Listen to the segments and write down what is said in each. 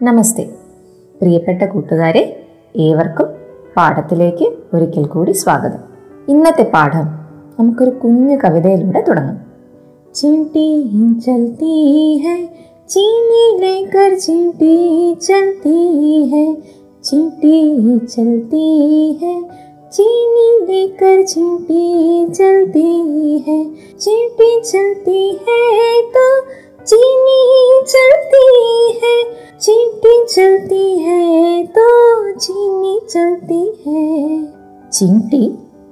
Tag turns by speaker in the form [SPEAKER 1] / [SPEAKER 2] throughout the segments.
[SPEAKER 1] നമസ്തേ പ്രിയപ്പെട്ട കൂട്ടുകാരെ ഏവർക്കും പാഠത്തിലേക്ക് ഒരിക്കൽ കൂടി സ്വാഗതം ഇന്നത്തെ പാഠം നമുക്കൊരു കുഞ്ഞു കവിതയിലൂടെ തുടങ്ങാം चिंटी चलती है चीनी लेकर चिंटी चलती है चिंटी चलती है चीनी लेकर चिंटी चलती है चिंटी चलती है तो चीनी चलती है चिंटी चलती है तो चीनी चलती है ചിൻടി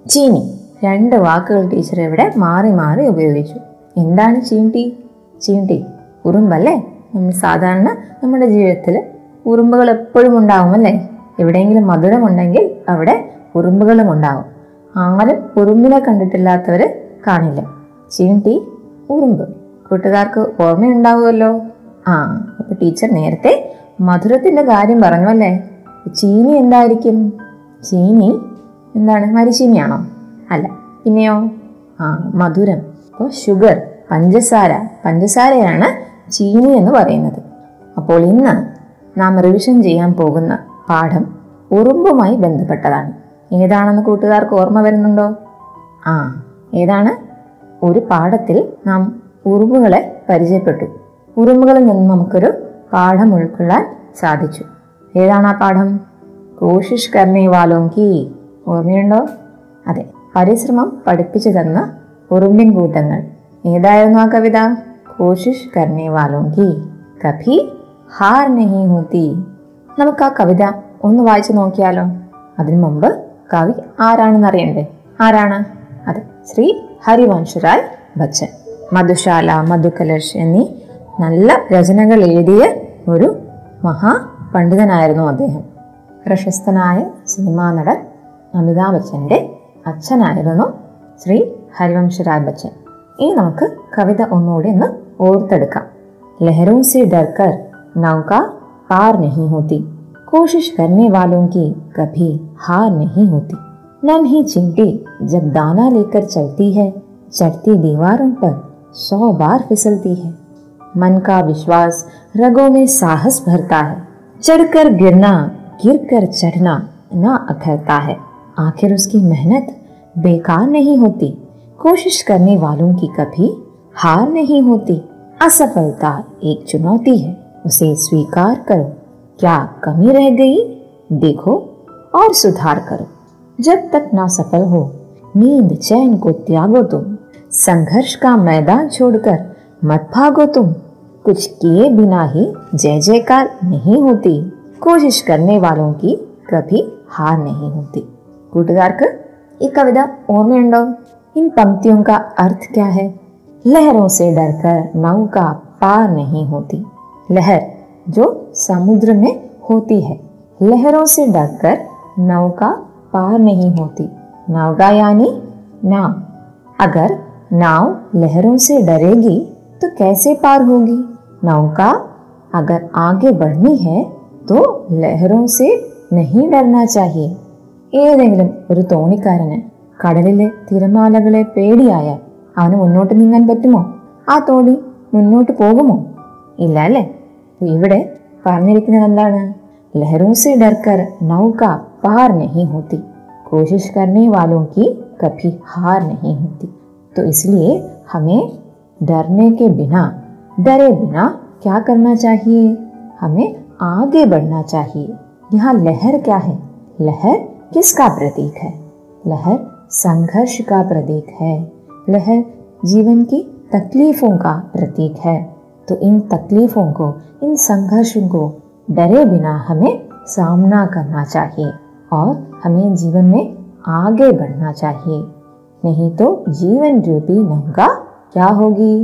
[SPEAKER 1] ചീനി രണ്ട് വാക്കുകൾ ടീച്ചർ ഇവിടെ മാറി മാറി ഉപയോഗിച്ചു എന്താണ് ചീണ്ടി ചീണ്ടി ഉറുമ്പല്ലേ നമ്മൾ സാധാരണ നമ്മുടെ ജീവിതത്തിൽ ഉറുമ്പുകൾ എപ്പോഴും ഉണ്ടാവും അല്ലേ എവിടെയെങ്കിലും മധുരമുണ്ടെങ്കിൽ അവിടെ ഉറുമ്പുകളും ഉണ്ടാവും ആരും ഉറുമ്പിനെ കണ്ടിട്ടില്ലാത്തവർ കാണില്ല ചീണ്ടി ഉറുമ്പ് കൂട്ടുകാർക്ക് ഓർമ്മയുണ്ടാവുമല്ലോ? ആ അപ്പൊ ടീച്ചർ നേരത്തെ മധുരത്തിന്റെ കാര്യം പറഞ്ഞു അല്ലേ ചീനി എന്തായിരിക്കും? ചീനി? എന്താണ്? മരിച്ചീനിയാണോ അല്ല പിന്നെയോ? ആ മധുരം. അപ്പോൾ ഷുഗർ പഞ്ചസാര. പഞ്ചസാരയാണ് ചീനി എന്ന് പറയുന്നത്. അപ്പോൾ ഇന്ന് നാം റിവിഷൻ ചെയ്യാൻ പോകുന്ന പാഠം ഉറുമ്പുമായി ബന്ധപ്പെട്ടതാണ്. ഏതാണെന്ന് കൂട്ടുകാർക്ക് ഓർമ്മ വരുന്നുണ്ടോ? ആ ഏതാണ്? ഒരു പാഠത്തിൽ നാം ഉറുമ്പുകളെ പരിചയപ്പെട്ടു. ഉറുമ്പുകളിൽ നിന്ന് നമുക്കൊരു പാഠം ഉൾക്കൊള്ളാൻ സാധിച്ചു. ഏതാണ് ആ പാഠം? കോഷിഷ് കർണി വാലോങ്കി. ഓർമ്മയുണ്ടോ? അതെ. പരിശ്രമം പഠിപ്പിച്ചു തന്ന ഉറുമ്പിൻ കൂട്ടങ്ങൾ. ഏതായിരുന്നു ആ കവിത? കോഷിഷ് കർണി വാലോങ്കി. കഭി ഹാർ നഹി ഹൂത്തി നമുക്ക് ആ കവിത ഒന്ന് വായിച്ചു നോക്കിയാലോ? അതിനു മുമ്പ് കവി ആരാണെന്ന് അറിയണ്ടേ? ആരാണ്? അതെ ശ്രീ ഹരിവംശറായ് ബച്ചൻ. മധുശാല മധുകലർഷ് എന്നീ നല്ല രചനകൾ എഴുതിയ ഒരു മഹാ പണ്ഡിതനായിരുന്നു അദ്ദേഹം. പ്രശസ്തനായ സിനിമാ നടൻ അമിതാഭ് ബച്ചന്റെ അച്ഛനായിരുന്നു ശ്രീ ഹരിവംശ് ബച്ചൻ. ഇനി നമുക്ക് കവിത ഒന്നുകൂടി ഒന്ന് ഓർത്തെടുക്കാം. ലഹരും സി ഡർക്കർ നൗക പാർ നഹി ഹോത്തി കോശിഷ് കർണെ വാലോ കി കഭി ഹാർ നഹി ഹോത്തി നൻഹി ചിന്തി ജബ് ദാന ലേക്കർ ചലത്തി ഹെ ചടത്തി ദീവാറും പർ सौ बार फिसलती है। मन का विश्वास रगों में साहस भरता है। चढ़कर गिरना, गिरकर चढ़ना न अखरता है। आखिर उसकी मेहनत बेकार नहीं होती। कोशिश करने वालों की कभी हार नहीं होती। असफलता एक चुनौती है। उसे स्वीकार करो। क्या कमी रह गई? देखो और सुधार करो। जब तक ना सफल हो, नींद चैन को त्यागो तुम। संघर्ष का मैदान छोड़कर मत भागो तुम कुछ किए बिना ही जय जयकार नहीं होती कोशिश करने वालों की कभी हार नहीं होती കൂട്ടുകാർക്ക് ഈ കവിത ഓർമ്മയുണ്ടോ इन पंक्तियों का अर्थ क्या है लहरों से डरकर नौका पार नहीं होती लहर जो समुद्र में होती है लहरों से डरकर नौका पार नहीं होती नौका यानी नाव अगर नाव लहरों से डरेगी तो कैसे पार होगी नौका अगर आगे बढ़नी है तो लहरों से नहीं डरना चाहिए ഏതെങ്കിലും ഒരു തോണിക്കാരന് കടലിലെ തിരമാലകളെ പേടിയായാൽ അവന് മുന്നോട്ട് നീങ്ങാൻ പറ്റുമോ ആ തോണി മുന്നോട്ട് പോകുമോ ഇല്ല അല്ലേ അപ്പൊ ഇവിടെ പറഞ്ഞിരിക്കുന്നത് എന്താണ് लहरों से डरकर नौका पार नहीं होती कोशिश करने वालों की कभी हार नहीं होती तो इसलिए हमें डरने के बिना, डरे बिना क्या करना चाहिए? हमें आगे बढ़ना चाहिए। यहाँ लहर क्या है? लहर किसका प्रतीक है? लहर संघर्ष का प्रतीक है। लहर जीवन की तकलीफों का प्रतीक है। तो इन तकलीफों को, इन संघर्षों को डरे बिना हमें सामना करना चाहिए और हमें जीवन में आगे बढ़ना चाहिए। नहीं तो जीवन रूपी नौका क्या होगी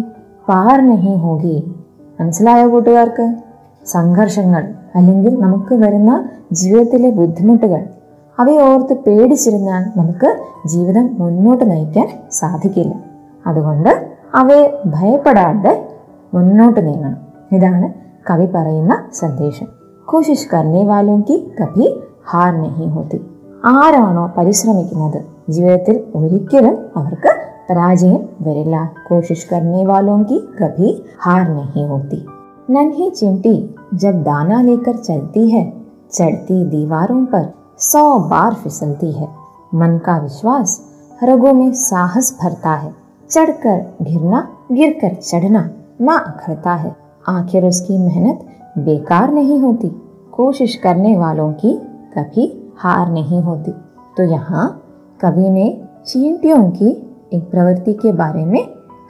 [SPEAKER 1] पार नहीं होगी മനസ്സിലായോ കൂട്ടുകാർക്ക് സംഘർഷങ്ങൾ അല്ലെങ്കിൽ നമുക്ക് വരുന്ന ജീവിതത്തിലെ ബുദ്ധിമുട്ടുകൾ അവയെ ഓർത്ത് പേടിച്ചിരുന്നാൽ നമുക്ക് ജീവിതം മുന്നോട്ട് നയിക്കാൻ സാധിക്കില്ല അതുകൊണ്ട് അവയെ ഭയപ്പെടാതെ മുന്നോട്ട് നീങ്ങണം ഇതാണ് കവി പറയുന്ന സന്ദേശം കോശിഷ് കർണേ വാലോം കി കഭി ഹാർ നഹി ഹോത്തി ആരാണോ പരിശ്രമിക്കുന്നത് ജീവിതത്തിൽ ഒരിക്കലും അവർക്ക് पराजय वरिला कोशिश करने वालों की कभी हार नहीं होती नन्ही चिंटी जब दाना लेकर चलती है चढ़ती दीवारों पर सौ बार फिसलती है मन का विश्वास रगों में साहस भरता है चढ़कर गिरना गिरकर चढ़ना ना अखरता है आखिर उसकी मेहनत बेकार नहीं होती कोशिश करने वालों की कभी हार नहीं होती तो यहाँ कवि ने चींटियों की एक प्रवृत्ति के बारे में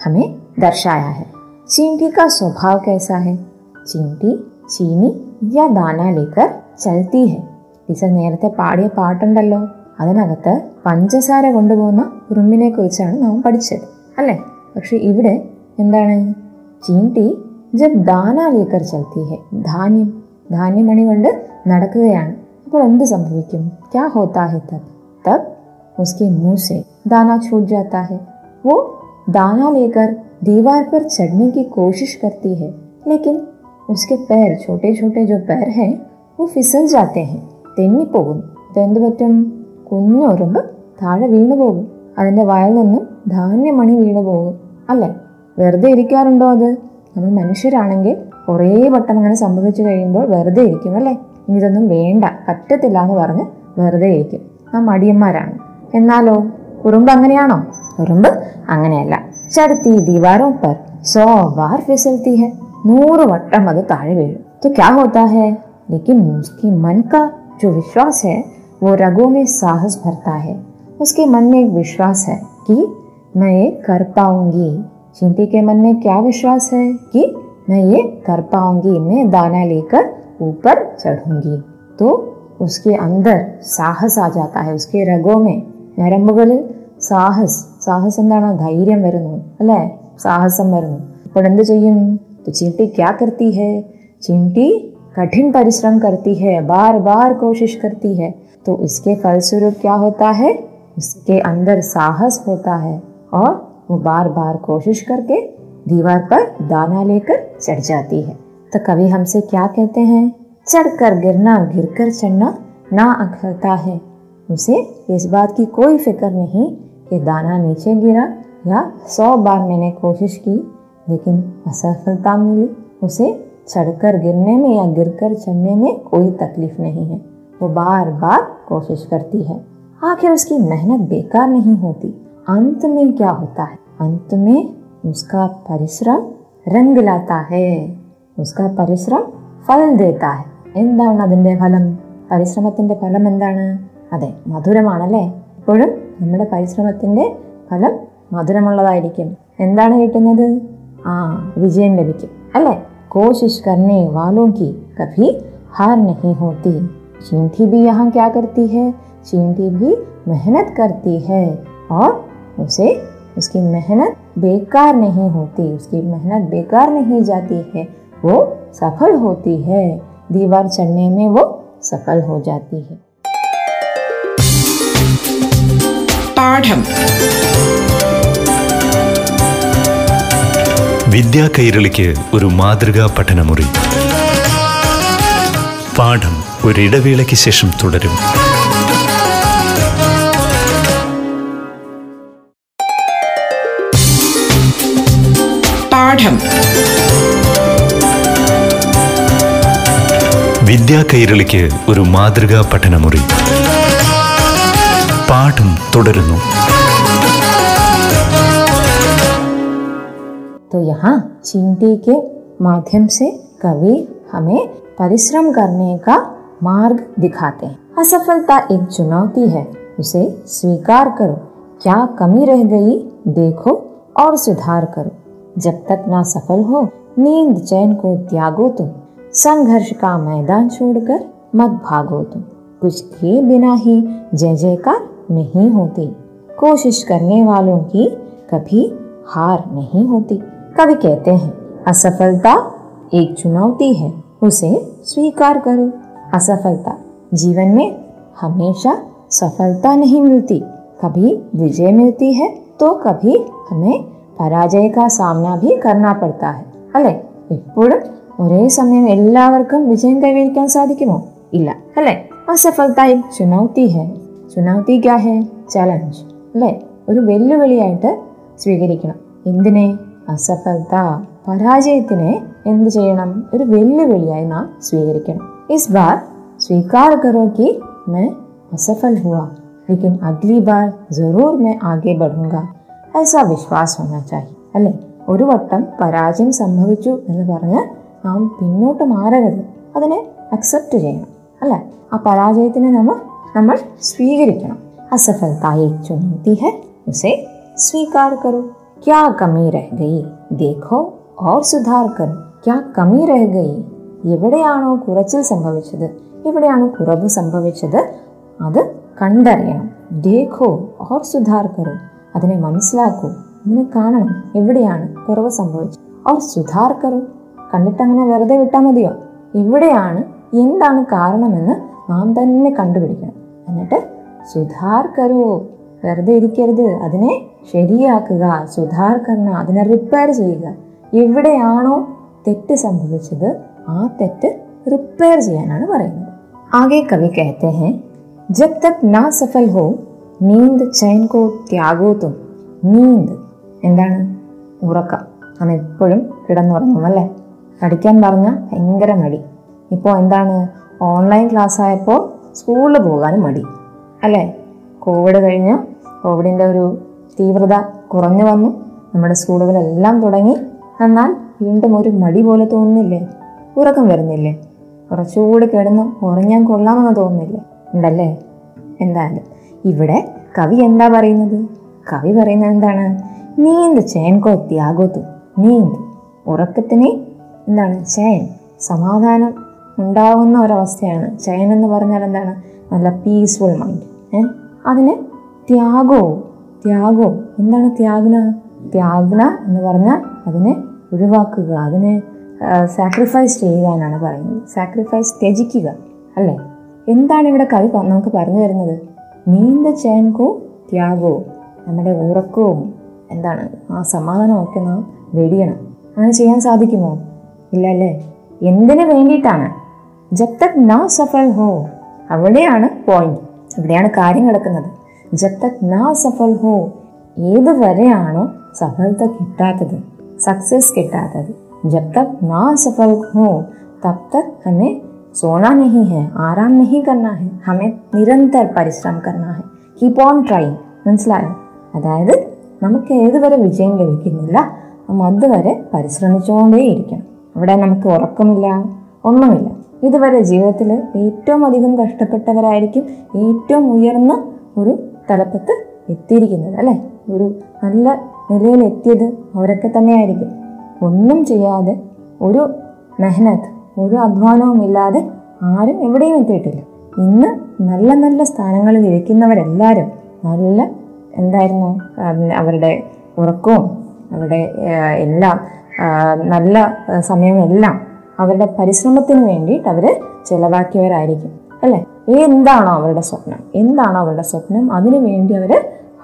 [SPEAKER 1] हमें दर्शाया है चींटी का स्वभाव कैसा है चींटी ചീനി യ ദാന ലേക്കർ ചൽത്തി ഹെ ടീച്ചർ നേരത്തെ പാടിയ പാട്ടുണ്ടല്ലോ അതിനകത്ത് പഞ്ചസാര കൊണ്ടുപോകുന്ന ഉറുമ്പിനെ കുറിച്ചാണ് നാം പഠിച്ചത് അല്ലേ പക്ഷെ ഇവിടെ എന്താണ് ചീൻടി ജബ് ദാന ലേക്കർ ചൽത്തി ഹെ ധാന്യം ധാന്യമണി കൊണ്ട് നടക്കുകയാണ് അപ്പോൾ എന്ത് സംഭവിക്കും ക്യാ ഹോത്താ ഹെ തബ് തബ് उसके मुंह से दाना छूट जाता है वो दाना लेकर दीवार पर चढ़ने की कोशिश करती है लेकिन उसके पैर छोटे छोटे जो पैर हैं वो फिसल जाते हैं തെന്നിപ്പോകുന്നു അപ്പം എന്ത് പറ്റും കുഞ്ഞുറുമ്പ് താഴെ വീണു പോകും അതിൻ്റെ വയൽ നിന്നും ധാന്യമണി വീണു പോകും അല്ലേ വെറുതെ ഇരിക്കാറുണ്ടോ അത് നമ്മൾ മനുഷ്യരാണെങ്കിൽ കുറേ വട്ടം അങ്ങനെ സംഭവിച്ചു കഴിയുമ്പോൾ വെറുതെ ഇരിക്കും അല്ലേ ഇനി ഇതൊന്നും വേണ്ട പറ്റത്തില്ല എന്ന് പറഞ്ഞ് വെറുതെ ഇരിക്കും ആ മടിയന്മാരാണ് എന്നാലോ ഉറുമ്പ് അങ്ങനെയാണോ ഉറുമ്പ് അങ്ങനെയല്ല ചടുത്തി ദീവാരോ പർ സോ ബാർ ഫിസൽത്തി ഹെ നൂറ് വട്ടം അത് താഴെ വീഴും तो क्या होता है लेकिन उसके मन का जो विश्वास है वो रगों में साहस भरता है उसके मन में एक विश्वास है कि मैं ये कर पाऊँगी चिंती के मन में क्या विश्वास है कि मैं ये कर पाऊँगी मैं दाना लेकर ऊपर चढ़ूँगी। तो उसके अंदर സാഹസ് ആ ജാത്ത ഹെ ഉസ്കെ രഗോമേ ഞരമ്പുകളിൽ സാഹസ് साहस साहस ധൈര്യം വരുന്നു അല്ലേ സാഹസം വരുന്നു അപ്പോൾ എന്ത് ചെയ്യും ചിണ്ടി ക്യാ കർത്തി ഹെ ചിണ്ടി कठिन परिश्रम करती है बार बार कोशिश करती है। तो इसके फलस्वरूप क्या होता है? उसके अंदर साहस होता है और वो बार बार कोशिश करके दीवार पर दाना लेकर चढ़ जाती है। तो कवि हमसे क्या कहते हैं? चढ़कर गिरना, गिरकर चढ़ना ना अखरता है। उसे इस बात की कोई फ़िक्र नहीं कि दाना नीचे गिरा या सौ बार मैंने कोशिश की, लेकिन असफलता मिली। उसे चढ़कर गिरने में या गिरकर चढ़ने में कोई तकलीफ़ नहीं है। वो बार बार कोशिश करती है। आखिर उसकी मेहनत बेकार नहीं होती। अंत में क्या होता है? अंत में उसका परिश्रम रंग लाता है। उसका परिश्रम ഫൽ ദേത്താ ഹെ എന്താണ് അതിൻ്റെ ഫലം പരിശ്രമത്തിൻ്റെ ഫലം എന്താണ് അതെ മധുരമാണല്ലേ എപ്പോഴും നമ്മുടെ പരിശ്രമത്തിൻ്റെ ഫലം മധുരമുള്ളതായിരിക്കും എന്താണ് കിട്ടുന്നത് ആ വിജയം ലഭിക്കും അല്ലേ കോശിഷ് കർണേ വാലോं की कभी हार नहीं होती चींटी भी यहाँ क्या करती है चींटी भी मेहनत करती है और उसे उसकी मेहनत बेकार नहीं होती उसकी मेहनत बेकार नहीं जाती है वो सफल होती है दीवार चढ़ने में वो सफल हो जाती है
[SPEAKER 2] പാഠം
[SPEAKER 3] വിദ്യാ കൈരളിക്ക് ഒരു മാതൃകാ പഠനമുറി പാഠം ഒരിടവേളയ്ക്ക് ശേഷം തുടരും
[SPEAKER 2] പാഠം
[SPEAKER 3] വിദ്യാ കൈരളിക്ക് ഒരു മാതൃകാ പഠനമുറി പാഠം തുടരുന്നു
[SPEAKER 1] तो यहाँ चींटी के माध्यम से कवि हमें परिश्रम करने का मार्ग दिखाते हैं असफलता एक चुनौती है उसे स्वीकार करो क्या कमी रह गई देखो और सुधार करो जब तक ना सफल हो नींद चैन को त्यागो तुम संघर्ष का मैदान छोड़कर मत भागो तुम। कुछ किए बिना ही जय जयकार नहीं होती। कोशिश करने वालों की कभी हार नहीं होती। कभी कहते हैं, असफलता एक चुनौती है, उसे स्वीकार करो। असफलता जीवन में हमेशा सफलता नहीं मिलती। कभी विजय मिलती है तो कभी हमें पराजय का सामना भी करना पड़ता है। अले इपुड़ ഒരേ സമയം എല്ലാവർക്കും വിജയം കൈവരിക്കാൻ സാധിക്കുമോ? ഇല്ല. അല്ലേ? അസഫലതായി ചുനൗത്തി ഹെ. ചുനൗത്തി ക്യാ ഹെ? ചലഞ്ച് അല്ലെ? ഒരു വെല്ലുവിളിയായിട്ട് സ്വീകരിക്കണം. എന്തിനെ? അസഫലത. പരാജയത്തിനെ എന്ത് ചെയ്യണം? ഒരു വെല്ലുവിളിയായി നാം സ്വീകരിക്കണം. ഇസ് ബാർ സ്വീകാർ കറോ കി മേ അസഫൽ ഹുവ. ലേക്കിൻ അഗ്ലി ബാർ ജറൂർ മേ ആകെ ബഡുങ്ക ഐസാ വിശ്വാസ് ഹോനാ ചാഹി അല്ലേ? ഒരു വട്ടം പരാജയം സംഭവിച്ചു എന്ന് പറഞ്ഞ് നാം പിന്നോട്ട് മാറരുത്. അതിനെ അക്സെപ്റ്റ് ചെയ്യണം അല്ലേ? ആ പരാജയത്തിനെ നമ്മൾ നമ്മൾ സ്വീകരിക്കണം. അസഫലതായെ സ്വീകാർ കരോ. ക്യാ കമി രഹ ഗയി? ദേഖോ ഓർ സുധാർ കരോ. ക്യാ കമി രഹ ഗയി? എവിടെയാണോ കുറച്ചിൽ സംഭവിച്ചത് എവിടെയാണോ കുറവ് സംഭവിച്ചത് അത് കണ്ടറിയണം. ദേഖോ ഓർ സുധാർ കരോ. അതിനെ മനസ്സിലാക്കൂ. അതിനെ കാണണം. എവിടെയാണ് കുറവ് സംഭവിച്ചത്? ഓർ സുധാർ കരോ. കണ്ടിട്ട് അങ്ങനെ വെറുതെ വിട്ടാൽ മതിയോ എവിടെയാണ് എന്താണ് കാരണമെന്ന് നാം തന്നെ കണ്ടുപിടിക്കണം എന്നിട്ട് സുധാർ കരോ വെറുതെ ഇരിക്കരുത് അതിനെ ശരിയാക്കുക സുധാർ കർണ അതിനെ റിപ്പയർ ചെയ്യുക എവിടെയാണോ തെറ്റ് സംഭവിച്ചത് ആ തെറ്റ് റിപ്പയർ ചെയ്യാനാണ് പറയുന്നത് ആകെ കവി कहते हैं जब तक ना सफल हो നീന്ത് ചൈൻ കോ ത്യാഗോ തും നീന്ത് എന്താണ് ഉറക്കം നാം എപ്പോഴും കിടന്നുറങ്ങും അല്ലേ പഠിക്കാൻ പറഞ്ഞാൽ ഭയങ്കര മടി. ഇപ്പോൾ എന്താണ്? ഓൺലൈൻ ക്ലാസ് ആയപ്പോൾ സ്കൂളിൽ പോകാനും മടി. അല്ലേ? കോവിഡ് കഴിഞ്ഞ് കോവിഡിന്റെ ഒരു തീവ്രത കുറഞ്ഞു വന്നു. നമ്മുടെ സ്കൂളുകളെല്ലാം തുടങ്ങി. എന്നാൽ വീണ്ടും ഒരു മടി പോലെ തോന്നുന്നില്ലേ? ഉറക്കം വരുന്നില്ലേ? കുറച്ചുകൂടി കിടന്ന് ഉറങ്ങാൻ കൊള്ളാമെന്ന് തോന്നുന്നില്ലേ? ഉണ്ടല്ലേ? എന്തായാലും ഇവിടെ കവി എന്താ പറയുന്നത്? കവി പറയുന്നത് എന്താണ്? നീന്ത് ചേൻകോ ത്യാഗോത്തു നീന്ത്. ഉറക്കത്തിന് എന്താണ്? ചയൻ. സമാധാനം ഉണ്ടാകുന്ന ഒരവസ്ഥയാണ്. ചയൻ എന്ന് പറഞ്ഞാൽ എന്താണ്? നല്ല പീസ്ഫുൾ മൈൻഡ് ഏഹ് അതിന് ത്യാഗോ ത്യാഗോ എന്താണ് ത്യാഗ്ന? ത്യാഗ്ന എന്ന് പറഞ്ഞാൽ അതിനെ ഒഴിവാക്കുക അതിനെ സാക്രിഫൈസ് ചെയ്യാനാണ് പറയുന്നത്. സാക്രിഫൈസ് ത്യജിക്കുക അല്ലേ? എന്താണ് ഇവിടെ കവി നമുക്ക് പറഞ്ഞു തരുന്നത്? നീന്ത ചേൻകോ ത്യാഗോ നമ്മുടെ ഉറക്കവും എന്താണ് ആ സമാധാനമൊക്കെ നാം വെടിയണം. അങ്ങനെ ചെയ്യാൻ സാധിക്കുമോ? ഇല്ല അല്ലേ എന്തിനു വേണ്ടിയിട്ടാണ് ജബ് തക് നാ സഫൽ ഹോ അവിടെയാണ് പോയിന്റ് ഇവിടെയാണ് കാര്യം കിടക്കുന്നത് ജബ് തക് നാ സഫൽ ഹോ ഏത് വരെയാണോ സഫലത കിട്ടാത്തത് സക്സസ് കിട്ടാത്തത് जब तक ना सफल हो तब तक हमें सोना नहीं है आराम नहीं करना है हमें നിരന്തര പരിശ്രമം करना है കീപ് ഓൺ ട്രൈങ് മനസ്സിലായോ അതായത് നമുക്ക് ഏതുവരെ വിജയം ലഭിക്കുന്നില്ല നാം അതുവരെ പരിശ്രമിച്ചുകൊണ്ടേയിരിക്കണം അവിടെ നമുക്ക് ഉറക്കമില്ല ഒന്നുമില്ല. ഇതുവരെ ജീവിതത്തിൽ ഏറ്റവും അധികം കഷ്ടപ്പെട്ടവരായിരിക്കും ഏറ്റവും ഉയർന്ന ഒരു തലപ്പത്ത് എത്തിയിരിക്കുന്നത് അല്ലേ? ഒരു നല്ല നിലയിൽ എത്തിയത് അവരൊക്കെ തന്നെയായിരിക്കും. ഒന്നും ചെയ്യാതെ ഒരു മെഹനത്ത് ഒരു അധ്വാനവും ഇല്ലാതെ ആരും എവിടെയും എത്തിയിട്ടില്ല. ഇന്ന് നല്ല നല്ല സ്ഥാനങ്ങളിൽ ഇരിക്കുന്നവരെല്ലാവരും നല്ല എന്തായിരുന്നു അവരുടെ ഉറക്കവും അവരുടെ എല്ലാം നല്ല ആ, സമയമെല്ലാം അവരുടെ പരിശ്രമത്തിന് വേണ്ടിയിട്ട് അവർ ചിലവാക്കിയവരായിരിക്കും അല്ലേ എന്താണോ അവരുടെ സ്വപ്നം എന്താണോ അവരുടെ സ്വപ്നം അതിനു വേണ്ടി അവർ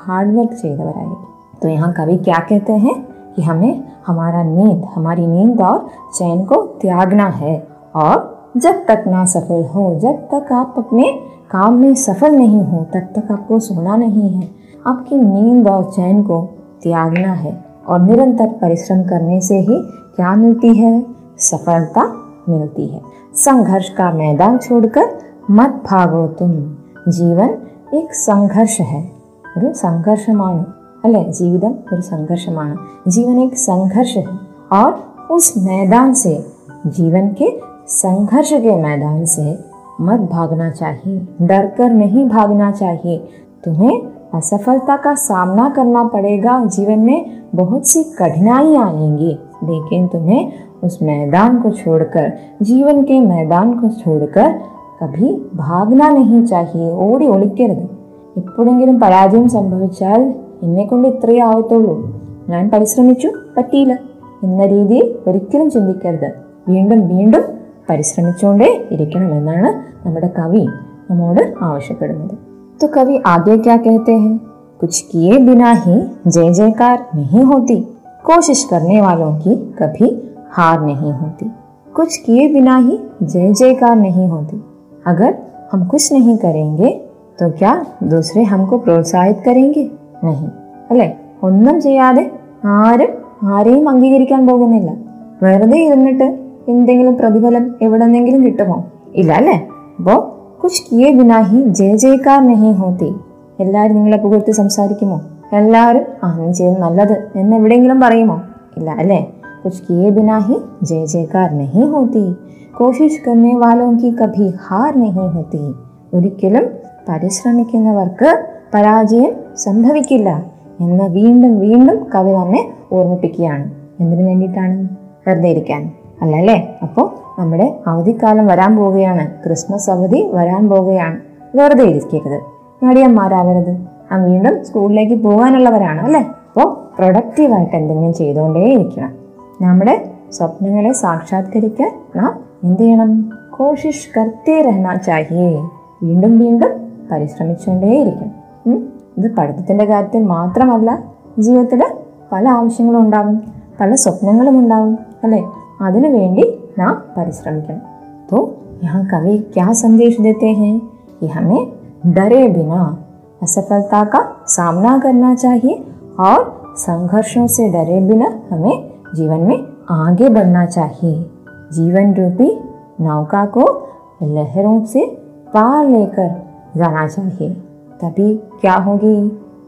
[SPEAKER 1] ഹാർഡ് വർക്ക് ചെയ്തവരായിരിക്കും तो यहाँ कवि क्या कहते हैं कि हमें हमारा नींद हमारी नींद और चैन को त्यागना है और जब तक ना सफल हो जब तक आप अपने काम में सफल नहीं हो तब तक आपको सोना नहीं है आपकी नींद और चैन को त्यागना है और निरंतर परिश्रम करने से ही क्या मिलती है सफलता मिलती है संघर्ष का मैदान छोड़कर मत भागो तुम जीवन एक संघर्ष है ഒരു സംഘർഷമാണ് അല്ലെ ജീവിതം ഒരു സംഘർഷമാണ് जीवन एक संघर्ष है और उस मैदान से जीवन के संघर्ष के मैदान से मत भागना चाहिए डर कर नहीं भागना चाहिए तुम्हें असफलता का सामना करना पड़ेगा जीवन में बहुत सी कठिनाई आएंगी लेकिन तुम्हें उस मैदान को छोड़कर जीवन के मैदान को छोड़कर കഭി ഭാഗ്ന നഹി ചാഹിയെ ഓടി ഒളിക്കരുത് എപ്പോഴെങ്കിലും പരാജയം സംഭവിച്ചാൽ എന്നെ കൊണ്ട് ഇത്രയേ ആവത്തുള്ളൂ ഞാൻ പരിശ്രമിച്ചു പറ്റിയില്ല എന്ന രീതിയിൽ ഒരിക്കലും ചിന്തിക്കരുത് വീണ്ടും വീണ്ടും പരിശ്രമിച്ചുകൊണ്ടേ ഇരിക്കണമെന്നാണ് നമ്മുടെ കവി നമ്മോട് ആവശ്യപ്പെടുന്നത് तो कवि आगे क्या कहते हैं कुछ किए बिना ही जय जयकार नहीं होती कोशिश करने वालों की कभी हार नहीं होती कुछ किए बिना ही जय जयकार नहीं होती अगर हम कुछ नहीं करेंगे तो क्या दूसरे हमको प्रोत्साहित करेंगे नहीं അല്ലെ ഒന്നും ചെയ്യാതെ ആരും ആരെയും അംഗീകരിക്കാൻ പോകുന്നില്ല വെറുതെ ഇരുന്നിട്ട് എന്തെങ്കിലും പ്രതിഫലം എവിടെന്നെങ്കിലും കിട്ടുമോ ഇല്ല അല്ലേ അപ്പോ കുച്ച് കിയെ ബിനാ ഹി ജയ ജയക്കാർ നെഹി ഹോത്തി. എല്ലാവരും നിങ്ങളെ പുകഴ്ത്തി സംസാരിക്കുമോ? എല്ലാവരും ആ നീ ചെയ്ത് നല്ലത് എന്ന് എവിടെയെങ്കിലും പറയുമോ? ഇല്ല അല്ലേ? കുച്ച് കിയെ ബിനാ ഹി ജയ ജയക്കാർ നെഹി ഹോത്തി. കോശിഷ് കന്നെ വാലോങ്കി കഭി ഹാർ നെഹി ഹോത്തി. ഒരിക്കലും പരിശ്രമിക്കുന്നവർക്ക് പരാജയം സംഭവിക്കില്ല എന്ന് വീണ്ടും വീണ്ടും കവി തന്നെ ഓർമ്മിപ്പിക്കുകയാണ്. എന്തിനു വേണ്ടിയിട്ടാണ് വെറുതെ ഇരിക്കാൻ? അല്ലല്ലേ? അപ്പോൾ നമ്മുടെ അവധിക്കാലം വരാൻ പോവുകയാണ്. ക്രിസ്മസ് അവധി വരാൻ പോവുകയാണ്. വെറുതെ ഇരിക്കരുത്. നടിയന്മാരാകരുത് ആ വീണ്ടും സ്കൂളിലേക്ക് പോകാനുള്ളവരാണ് അല്ലേ? അപ്പോൾ പ്രൊഡക്റ്റീവായിട്ട് എന്തെങ്കിലും ചെയ്തുകൊണ്ടേ ഇരിക്കണം. നമ്മുടെ സ്വപ്നങ്ങളെ സാക്ഷാത്കരിക്കാൻ നാം എന്ത് ചെയ്യണം? കോഷിഷ് കർത്തേ ചാഹിയേ. വീണ്ടും വീണ്ടും പരിശ്രമിച്ചുകൊണ്ടേയിരിക്കണം ഉം. ഇത് പഠിത്തത്തിന്റെ കാര്യത്തിൽ മാത്രമല്ല ജീവിതത്തിൽ പല ആവശ്യങ്ങളും ഉണ്ടാകും പല സ്വപ്നങ്ങളും ഉണ്ടാകും അല്ലെ? അതിനു വേണ്ടി നാം പരിശ്രമിക്കണം तो यहाँ कवि क्या संदेश देते हैं कि हमें डरे बिना असफलता का सामना करना चाहिए और संघर्षों से डरे बिना हमें जीवन में आगे बढ़ना चाहिए जीवन रूपी नौका को लहरों से पार लेकर जाना चाहिए तभी क्या होगी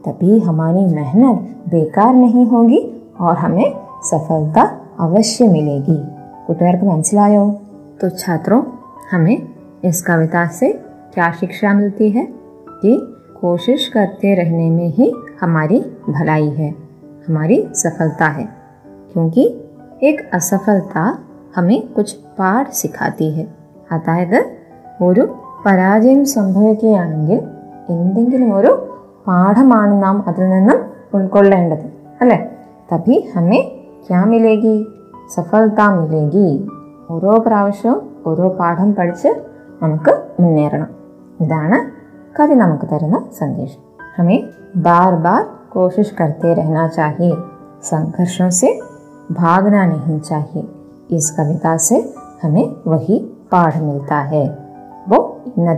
[SPEAKER 1] तभी हमारी मेहनत बेकार नहीं होगी और हमें सफलता अवश्य मिलेगी കൂട്ടുകാർക്ക് മനസ്സിലായോ तो छात्रों हमें इस कविता से क्या शिक्षा मिलती है कि कोशिश करते रहने में ही हमारी भलाई है हमारी सफलता है क्योंकि एक असफलता हमें कुछ പാഠ സിഖാത്തി ഹെ അതായത് ഒരു പരാജയം സംഭവിക്കുകയാണെങ്കിൽ എന്തെങ്കിലും ഒരു പാഠമാണ് നാം അതിൽ നിന്നും ഉൾക്കൊള്ളേണ്ടത് അല്ലേ തഭി ഹമേ क्या मिलेगी? सफलता मिलेगी। ओर प्रावश्यम ओर पाठ पढ़ि नमुक मेरण इधर कवि नमुक तरह सदेश हमें बार बार कोशिश करते रहना चाहिए संघर्षों से भागना नहीं चाहिए इस कविता से हमें वही पाठ मिलता है वो इन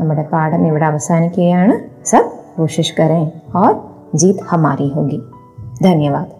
[SPEAKER 1] हमारे पाठ में इवेवसान किया सब कोशिश करें और जीत हमारी होगी धन्यवाद